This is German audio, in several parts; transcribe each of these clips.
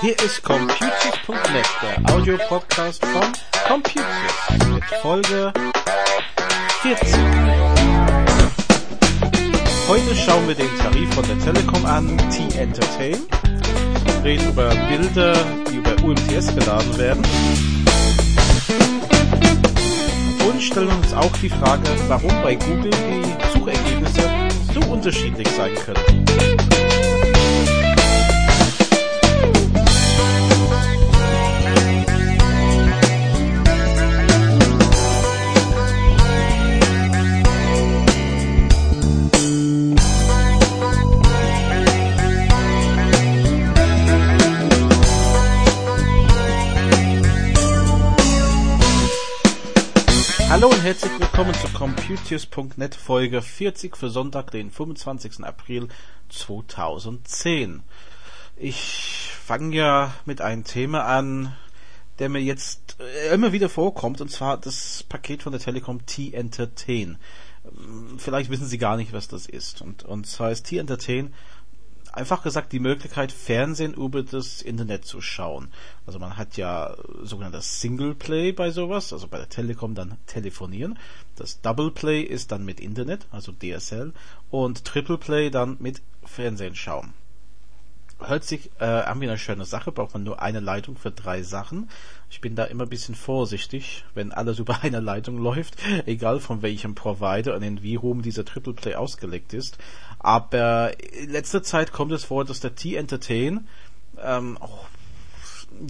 Hier ist Computers.net, der Audiopodcast von Computers mit Folge 40. Heute schauen wir den Tarif von der Telekom an, T-Entertain, reden über Bilder, die über UMTS geladen werden stellen uns auch die Frage, warum bei Google die Suchergebnisse so unterschiedlich sein können. Hallo und herzlich willkommen zu Computius.net Folge 40 für Sonntag, den 25. April 2010. Ich fange ja mit einem Thema an, der mir jetzt äh, immer wieder vorkommt, und zwar das Paket von der Telekom T-Entertain. Vielleicht wissen Sie gar nicht, was das ist. Und, und zwar ist T-Entertain einfach gesagt die Möglichkeit, Fernsehen über das Internet zu schauen. Also man hat ja sogenanntes Singleplay bei sowas, also bei der Telekom dann telefonieren. Das Double Play ist dann mit Internet, also DSL, und Triple Play dann mit Fernsehen schauen. Hört sich äh, an wie eine schöne Sache, braucht man nur eine Leitung für drei Sachen. Ich bin da immer ein bisschen vorsichtig, wenn alles über eine Leitung läuft, egal von welchem Provider und in wie rum dieser Triple Play ausgelegt ist. Aber in letzter Zeit kommt es vor, dass der T-Entertain ähm, auch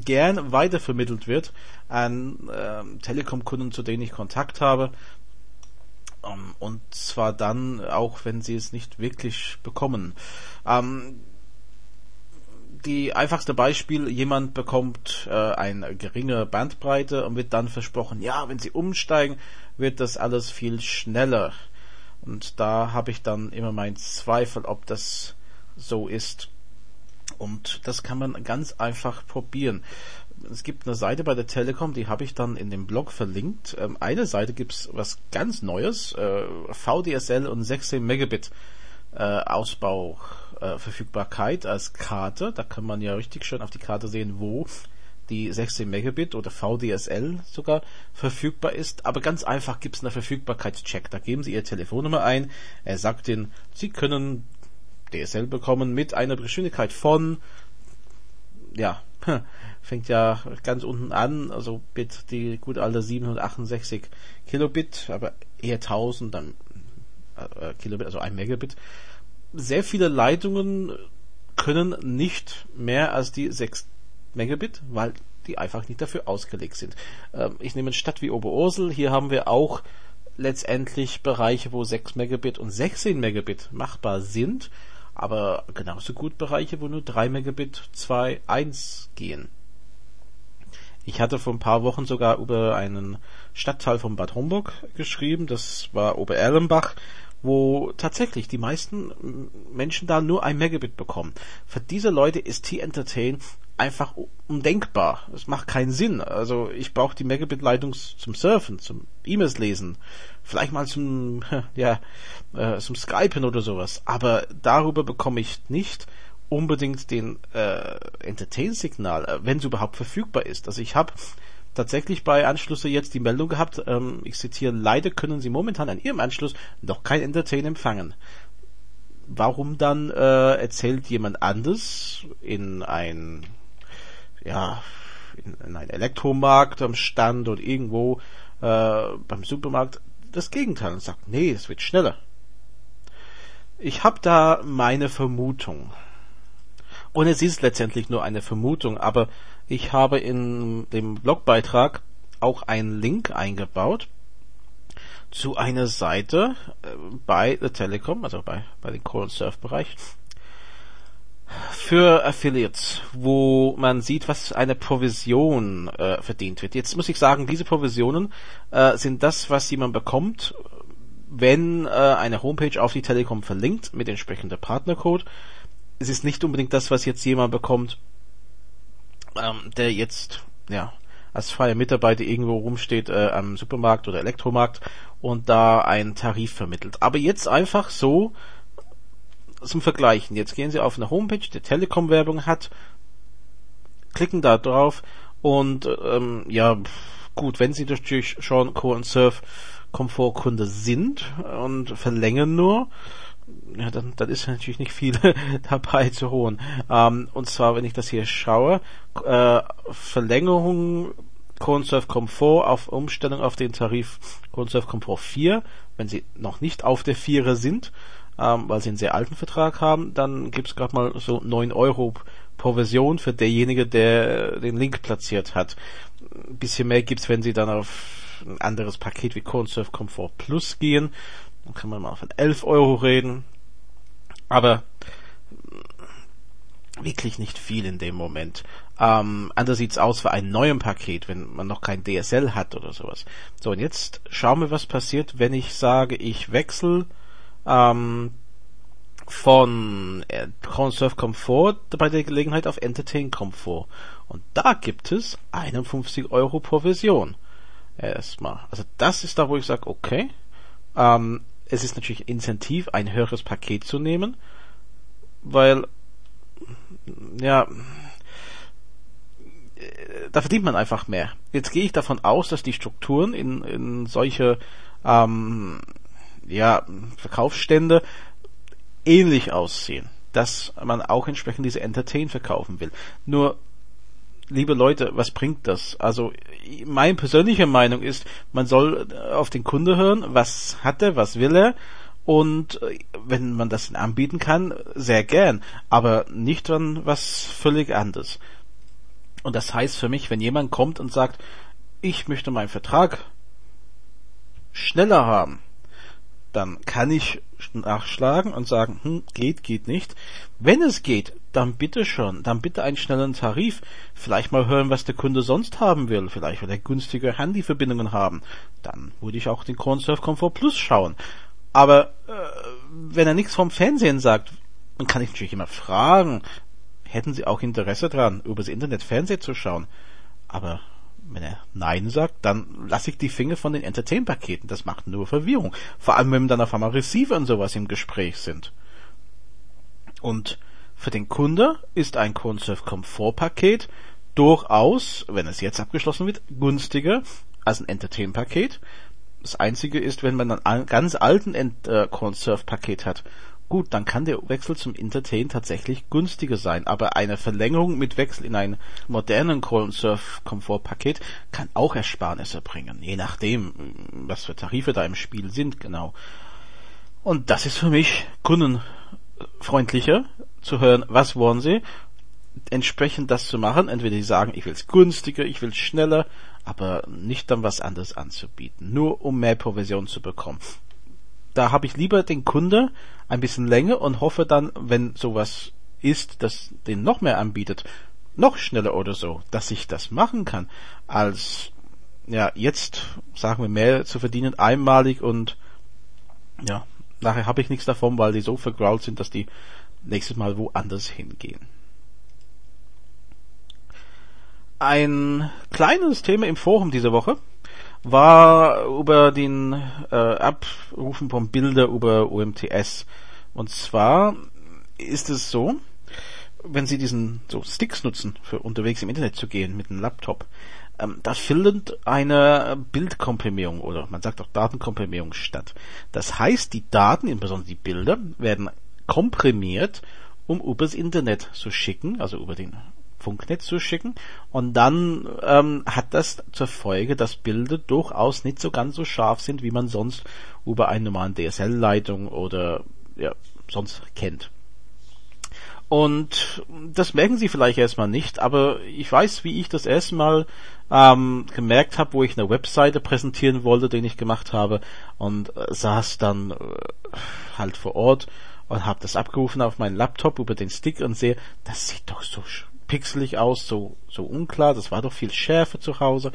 gern weitervermittelt wird an ähm, Telekom-Kunden, zu denen ich Kontakt habe. Ähm, und zwar dann auch, wenn sie es nicht wirklich bekommen. Ähm, die einfachste Beispiel, jemand bekommt äh, eine geringe Bandbreite und wird dann versprochen, ja, wenn sie umsteigen, wird das alles viel schneller. Und da habe ich dann immer meinen Zweifel, ob das so ist. Und das kann man ganz einfach probieren. Es gibt eine Seite bei der Telekom, die habe ich dann in dem Blog verlinkt. Ähm, eine Seite gibt's was ganz Neues, äh, VDSL und 16 Megabit äh, Ausbau äh, Verfügbarkeit als Karte. Da kann man ja richtig schön auf die Karte sehen, wo die 16 Megabit oder VDSL sogar verfügbar ist. Aber ganz einfach gibt es einen Verfügbarkeitscheck. Da geben Sie Ihre Telefonnummer ein. Er sagt Ihnen, Sie können DSL bekommen mit einer Geschwindigkeit von, ja, fängt ja ganz unten an, also Bit die gut alte 768 Kilobit, aber eher 1000 dann äh, Kilobit, also ein Megabit. Sehr viele Leitungen können nicht mehr als die 6 Megabit, weil die einfach nicht dafür ausgelegt sind. Ähm, ich nehme eine Stadt wie Oberursel, hier haben wir auch letztendlich Bereiche, wo 6 Megabit und 16 Megabit machbar sind, aber genauso gut Bereiche, wo nur 3 Megabit 2.1 gehen. Ich hatte vor ein paar Wochen sogar über einen Stadtteil von Bad Homburg geschrieben, das war Obererlenbach, wo tatsächlich die meisten Menschen da nur ein Megabit bekommen. Für diese Leute ist T-Entertain einfach undenkbar. Es macht keinen Sinn. Also ich brauche die Megabit-Leitung zum Surfen, zum E-Mails lesen, vielleicht mal zum ja äh, zum Skypen oder sowas. Aber darüber bekomme ich nicht unbedingt den äh, Entertain-Signal, äh, wenn es überhaupt verfügbar ist. Also ich habe tatsächlich bei Anschlüsse jetzt die Meldung gehabt, ähm, ich zitiere, leider können Sie momentan an Ihrem Anschluss noch kein Entertain empfangen. Warum dann äh, erzählt jemand anders in ein ja in, in ein Elektromarkt am Stand oder irgendwo äh, beim Supermarkt das Gegenteil und sagt, nee, es wird schneller. Ich habe da meine Vermutung. Und es ist letztendlich nur eine Vermutung, aber ich habe in dem Blogbeitrag auch einen Link eingebaut zu einer Seite äh, bei der Telekom, also bei, bei den Call Surf Bereich für Affiliates, wo man sieht, was eine Provision äh, verdient wird. Jetzt muss ich sagen, diese Provisionen äh, sind das, was jemand bekommt, wenn äh, eine Homepage auf die Telekom verlinkt mit entsprechender Partnercode es ist nicht unbedingt das, was jetzt jemand bekommt, ähm, der jetzt ja als freier Mitarbeiter irgendwo rumsteht äh, am Supermarkt oder Elektromarkt und da einen Tarif vermittelt. Aber jetzt einfach so zum Vergleichen. Jetzt gehen Sie auf eine Homepage, die Telekom-Werbung hat, klicken da drauf und ähm, ja, gut, wenn Sie natürlich schon Core und Surf Komfortkunde sind und verlängern nur, ja, dann, dann ist natürlich nicht viel dabei zu holen. Ähm, und zwar, wenn ich das hier schaue, äh, Verlängerung CoreSurf Comfort auf Umstellung auf den Tarif CoreSurf Comfort 4, wenn Sie noch nicht auf der 4er sind, ähm, weil Sie einen sehr alten Vertrag haben, dann gibt's gerade mal so 9 Euro Provision für derjenige, der den Link platziert hat. Ein bisschen mehr gibt's, wenn Sie dann auf ein anderes Paket wie CoreSurf Comfort Plus gehen. Dann kann man mal von 11 Euro reden. Aber wirklich nicht viel in dem Moment. Ähm, anders sieht's aus für ein neues Paket, wenn man noch kein DSL hat oder sowas. So, und jetzt schauen wir, was passiert, wenn ich sage, ich wechsle ähm, von äh, Conserve Comfort bei der Gelegenheit auf Entertain Comfort. Und da gibt es 51 Euro Provision. Erstmal. Also das ist da, wo ich sage, okay. Ähm, es ist natürlich Incentiv, ein höheres Paket zu nehmen, weil ja da verdient man einfach mehr. Jetzt gehe ich davon aus, dass die Strukturen in, in solche ähm, ja, Verkaufsstände ähnlich aussehen, dass man auch entsprechend diese Entertain verkaufen will. Nur, liebe Leute, was bringt das? Also, meine persönliche Meinung ist, man soll auf den Kunde hören, was hat er, was will er, und äh, wenn man das anbieten kann, sehr gern, aber nicht dann was völlig anderes. Und das heißt für mich, wenn jemand kommt und sagt, ich möchte meinen Vertrag schneller haben, dann kann ich nachschlagen und sagen, hm, geht, geht nicht. Wenn es geht, dann bitte schon, dann bitte einen schnellen Tarif. Vielleicht mal hören, was der Kunde sonst haben will. Vielleicht will er günstige Handyverbindungen haben. Dann würde ich auch den Cornsurf Comfort Plus schauen. Aber äh, wenn er nichts vom Fernsehen sagt, dann kann ich natürlich immer fragen, hätten Sie auch Interesse daran, übers Internet Fernsehen zu schauen? Aber wenn er Nein sagt, dann lasse ich die Finger von den Entertain-Paketen. Das macht nur Verwirrung. Vor allem, wenn dann auf einmal Receiver und sowas im Gespräch sind. Und für den Kunde ist ein CoreSurf Komfort-Paket durchaus, wenn es jetzt abgeschlossen wird, günstiger als ein Entertain-Paket. Das einzige ist, wenn man einen ganz alten äh, CoreSurf-Paket hat Gut, dann kann der Wechsel zum Entertain tatsächlich günstiger sein, aber eine Verlängerung mit Wechsel in einen modernen Call Surf Komfortpaket kann auch Ersparnisse bringen, je nachdem, was für Tarife da im Spiel sind, genau. Und das ist für mich kundenfreundlicher zu hören, was wollen sie, entsprechend das zu machen, entweder sie sagen, ich will es günstiger, ich will es schneller, aber nicht dann was anderes anzubieten, nur um mehr Provision zu bekommen da habe ich lieber den Kunde ein bisschen länger und hoffe dann, wenn sowas ist, das den noch mehr anbietet, noch schneller oder so, dass ich das machen kann, als ja jetzt sagen wir mehr zu verdienen einmalig und ja nachher habe ich nichts davon, weil die so vergrault sind, dass die nächstes Mal woanders hingehen. Ein kleines Thema im Forum diese Woche war über den äh, Abrufen von Bilder über UMTS. Und zwar ist es so, wenn Sie diesen so Sticks nutzen, für unterwegs im Internet zu gehen mit einem Laptop, ähm, da findet eine Bildkomprimierung oder man sagt auch Datenkomprimierung statt. Das heißt, die Daten, insbesondere die Bilder, werden komprimiert, um übers Internet zu schicken, also über den Funknetz zu schicken und dann ähm, hat das zur Folge, dass Bilder durchaus nicht so ganz so scharf sind, wie man sonst über eine normale DSL-Leitung oder ja, sonst kennt. Und das merken Sie vielleicht erstmal nicht, aber ich weiß, wie ich das erstmal ähm, gemerkt habe, wo ich eine Webseite präsentieren wollte, den ich gemacht habe und äh, saß dann äh, halt vor Ort und habe das abgerufen auf meinen Laptop über den Stick und sehe, das sieht doch so pixelig aus, so, so unklar, das war doch viel schärfer zu Hause.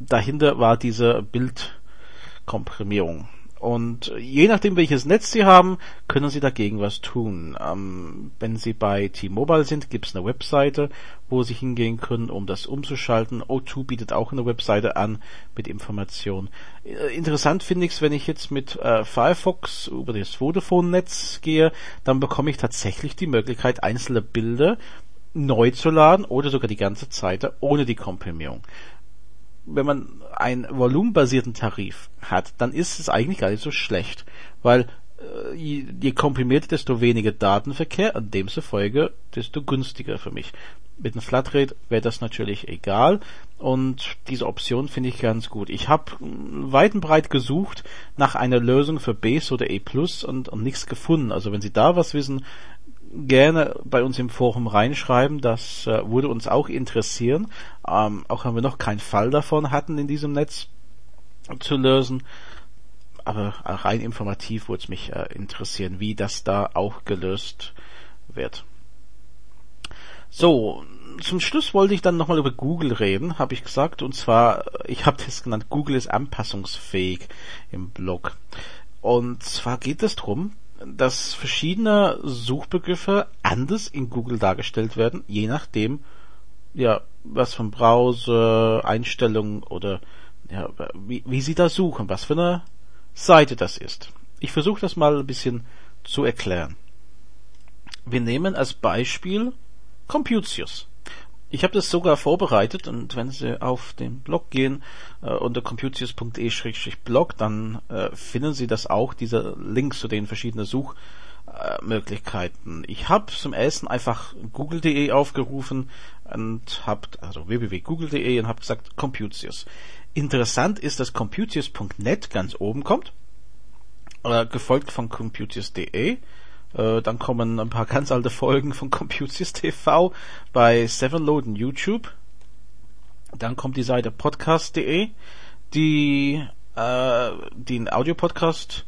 Dahinter war diese Bildkomprimierung. Und je nachdem, welches Netz Sie haben, können Sie dagegen was tun. Ähm, wenn Sie bei T-Mobile sind, gibt es eine Webseite, wo Sie hingehen können, um das umzuschalten. O2 bietet auch eine Webseite an mit Informationen. Äh, interessant finde ich es, wenn ich jetzt mit äh, Firefox über das Vodafone-Netz gehe, dann bekomme ich tatsächlich die Möglichkeit, einzelne Bilder neu zu laden oder sogar die ganze Seite ohne die Komprimierung wenn man einen volumenbasierten Tarif hat, dann ist es eigentlich gar nicht so schlecht, weil äh, je, je komprimierter, desto weniger Datenverkehr und demzufolge desto günstiger für mich. Mit einem Flatrate wäre das natürlich egal und diese Option finde ich ganz gut. Ich habe weit und breit gesucht nach einer Lösung für Base oder E Plus und, und nichts gefunden. Also wenn Sie da was wissen, gerne bei uns im Forum reinschreiben. Das äh, würde uns auch interessieren. Ähm, auch wenn wir noch keinen Fall davon hatten in diesem Netz zu lösen. Aber rein informativ würde es mich äh, interessieren, wie das da auch gelöst wird. So, zum Schluss wollte ich dann nochmal über Google reden, habe ich gesagt. Und zwar, ich habe das genannt, Google ist anpassungsfähig im Blog. Und zwar geht es darum, dass verschiedene Suchbegriffe anders in Google dargestellt werden, je nachdem, ja, was von Browser, Einstellungen oder ja, wie, wie sie da suchen, was für eine Seite das ist. Ich versuche das mal ein bisschen zu erklären. Wir nehmen als Beispiel Computius. Ich habe das sogar vorbereitet und wenn Sie auf den Blog gehen äh, unter computius.de-blog, dann äh, finden Sie das auch, diese Links zu den verschiedenen Suchmöglichkeiten. ich habe zum ersten einfach google.de aufgerufen und habe also www.google.de und habe gesagt Computius. Interessant ist, dass computius.net ganz oben kommt, äh, gefolgt von computius.de äh, dann kommen ein paar ganz alte Folgen von Computius TV bei Sevenload und YouTube. Dann kommt die Seite podcast.de, die äh, den Audiopodcast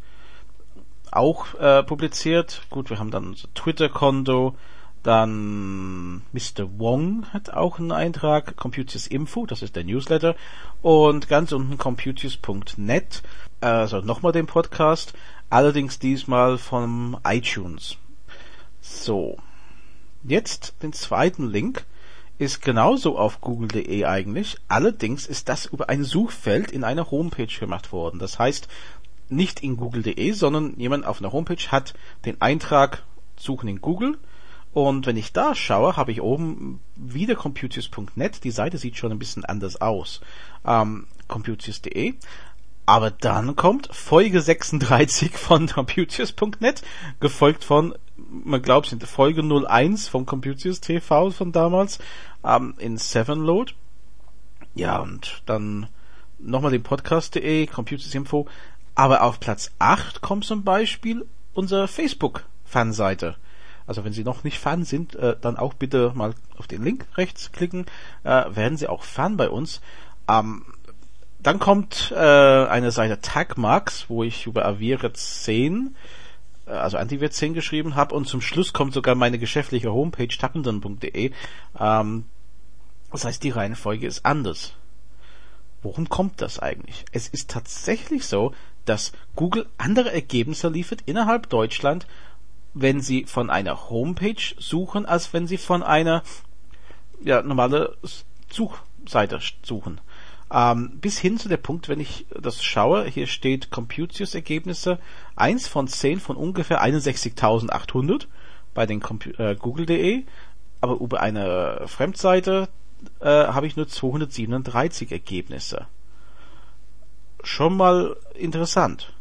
auch äh, publiziert. Gut, wir haben dann unser Twitter-Konto, dann Mr. Wong hat auch einen Eintrag, Computius Info, das ist der Newsletter, und ganz unten computius.net, also nochmal den Podcast, allerdings diesmal vom iTunes. So, jetzt den zweiten Link ist genauso auf google.de eigentlich, allerdings ist das über ein Suchfeld in einer Homepage gemacht worden. Das heißt, nicht in google.de, sondern jemand auf einer Homepage hat den Eintrag Suchen in Google und wenn ich da schaue, habe ich oben wieder computius.net. Die Seite sieht schon ein bisschen anders aus. Ähm, computius.de. Aber dann kommt Folge 36 von Computius.net, gefolgt von, man glaubt, sind Folge 01 von Computius TV von damals, ähm, in Sevenload. Ja, und dann nochmal den Podcast.de, Computius Info. Aber auf Platz 8 kommt zum Beispiel unsere Facebook-Fanseite. Also wenn Sie noch nicht Fan sind, äh, dann auch bitte mal auf den Link rechts klicken, äh, werden Sie auch Fan bei uns. Ähm, dann kommt äh, eine Seite Tagmarks, wo ich über Avira 10, äh, also Antivir 10 geschrieben habe und zum Schluss kommt sogar meine geschäftliche Homepage tappenden.de. Ähm, das heißt, die Reihenfolge ist anders. Worum kommt das eigentlich? Es ist tatsächlich so, dass Google andere Ergebnisse liefert innerhalb Deutschland, wenn Sie von einer Homepage suchen, als wenn Sie von einer ja, normale Suchseite suchen. Ähm, bis hin zu der Punkt, wenn ich das schaue, hier steht Computius Ergebnisse, eins von zehn von ungefähr 61.800 bei den äh, Google.de, aber über eine Fremdseite äh, habe ich nur 237 Ergebnisse. Schon mal interessant.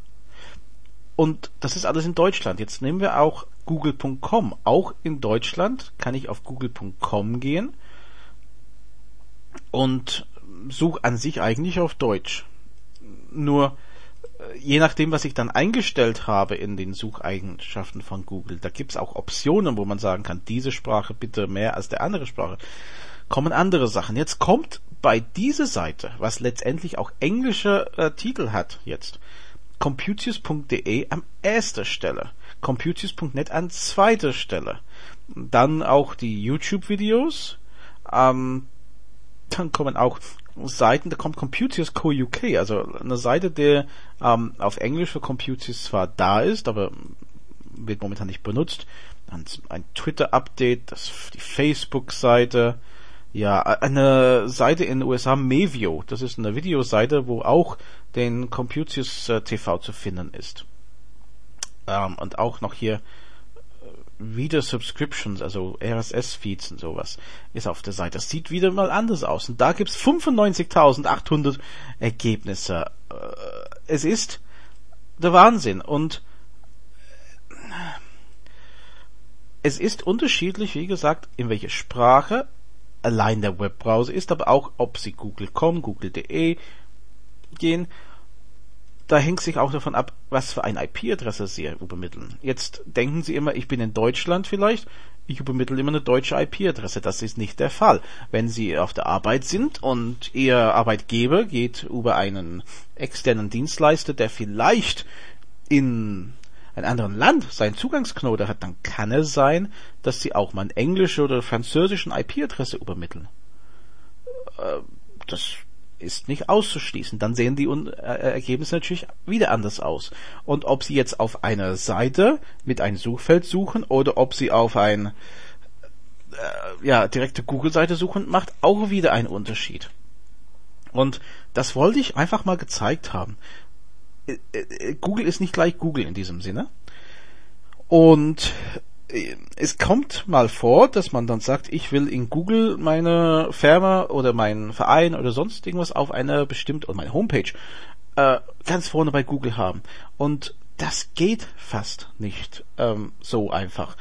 Und das ist alles in Deutschland. Jetzt nehmen wir auch google.com. Auch in Deutschland kann ich auf google.com gehen und suche an sich eigentlich auf Deutsch. Nur äh, je nachdem, was ich dann eingestellt habe in den Sucheigenschaften von Google, da gibt's auch Optionen, wo man sagen kann, diese Sprache bitte mehr als der andere Sprache, kommen andere Sachen. Jetzt kommt bei dieser Seite, was letztendlich auch englische äh, Titel hat jetzt, computius.de an erster Stelle, computius.net an zweiter Stelle. Dann auch die YouTube-Videos, ähm, dann kommen auch Seiten, da kommt Computius Co. UK, also eine Seite, die ähm, auf Englisch für Computius zwar da ist, aber wird momentan nicht benutzt. Dann ein Twitter-Update, die Facebook-Seite, ja, eine Seite in den USA, Mevio, das ist eine Videoseite, wo auch den Computius äh, TV zu finden ist. Ähm, und auch noch hier wieder Subscriptions, also RSS-Feeds und sowas, ist auf der Seite. Das sieht wieder mal anders aus. Und da gibt's 95.800 Ergebnisse. Äh, es ist der Wahnsinn. Und es ist unterschiedlich, wie gesagt, in welche Sprache allein der Webbrowser ist, aber auch, ob Sie Google.com, Google.de gehen da hängt sich auch davon ab, was für eine IP-Adresse Sie übermitteln. Jetzt denken Sie immer, ich bin in Deutschland vielleicht, ich übermittle immer eine deutsche IP-Adresse. Das ist nicht der Fall. Wenn Sie auf der Arbeit sind und Ihr Arbeitgeber geht über einen externen Dienstleister, der vielleicht in einem anderen Land seinen Zugangsknoten hat, dann kann es sein, dass Sie auch mal eine englische oder französische IP-Adresse übermitteln. Äh, das ist nicht auszuschließen. Dann sehen die äh, Ergebnisse natürlich wieder anders aus. Und ob Sie jetzt auf einer Seite mit einem Suchfeld suchen oder ob Sie auf ein äh, ja, direkte Google-Seite suchen, macht auch wieder einen Unterschied. Und das wollte ich einfach mal gezeigt haben. Äh, äh, Google ist nicht gleich Google in diesem Sinne. Und es kommt mal vor, dass man dann sagt, ich will in Google meine Firma oder meinen Verein oder sonst irgendwas auf einer bestimmten, oder meine Homepage, äh, ganz vorne bei Google haben. Und das geht fast nicht ähm, so einfach.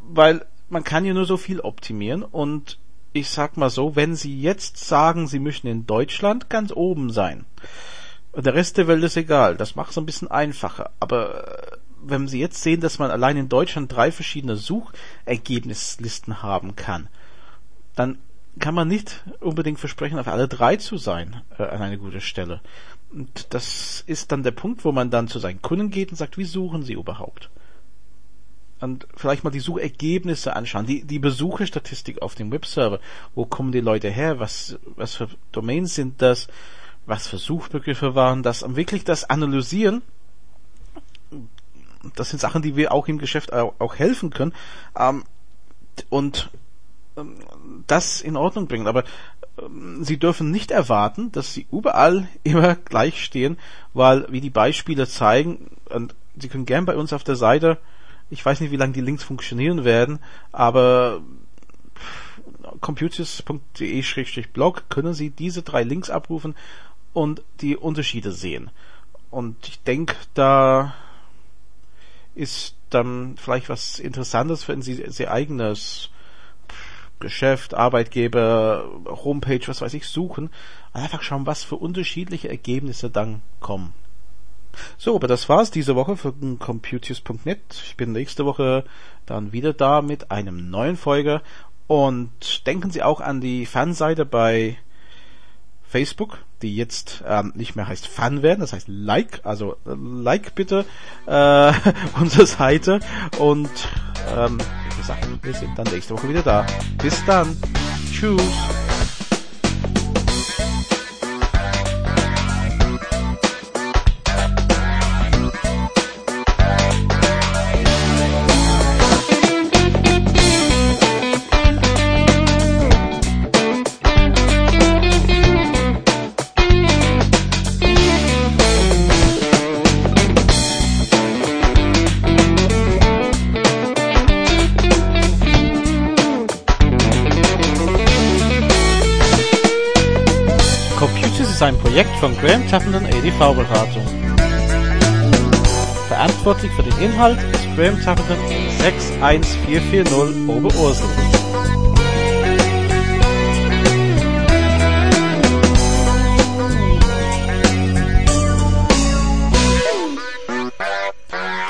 Weil man kann ja nur so viel optimieren und ich sag mal so, wenn Sie jetzt sagen, Sie möchten in Deutschland ganz oben sein, der Rest der Welt ist egal, das macht es ein bisschen einfacher, aber äh, wenn Sie jetzt sehen, dass man allein in Deutschland drei verschiedene Suchergebnislisten haben kann, dann kann man nicht unbedingt versprechen, auf alle drei zu sein äh, an eine gute Stelle. Und das ist dann der Punkt, wo man dann zu seinen Kunden geht und sagt, wie suchen sie überhaupt? Und vielleicht mal die Suchergebnisse anschauen, die, die Besucherstatistik auf dem Webserver. Wo kommen die Leute her? Was, was für Domains sind das? Was für Suchbegriffe waren das? Und wirklich das analysieren das sind Sachen, die wir auch im Geschäft auch helfen können. Ähm, und ähm, das in Ordnung bringen. Aber ähm, Sie dürfen nicht erwarten, dass Sie überall immer gleich stehen, weil, wie die Beispiele zeigen, und Sie können gern bei uns auf der Seite, ich weiß nicht, wie lange die Links funktionieren werden, aber computers.de-blog können Sie diese drei Links abrufen und die Unterschiede sehen. Und ich denke, da ist dann vielleicht was Interessantes, Sie Ihr eigenes Geschäft, Arbeitgeber, Homepage, was weiß ich, suchen. Einfach schauen, was für unterschiedliche Ergebnisse dann kommen. So, aber das war's diese Woche für Computius.net. Ich bin nächste Woche dann wieder da mit einem neuen Folge und denken Sie auch an die Fanseite bei Facebook, die jetzt ähm, nicht mehr heißt Fun werden, das heißt Like, also äh, Like bitte äh, unsere Seite und ähm, wie gesagt, wir sind dann nächste Woche wieder da. Bis dann. Tschüss. Ein Projekt von Graham Tappenden EDV-Beratung. Verantwortlich für den Inhalt ist Graham Tappenden 61440 Oberursel.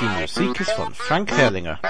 Die Musik ist von Frank Herrlinger.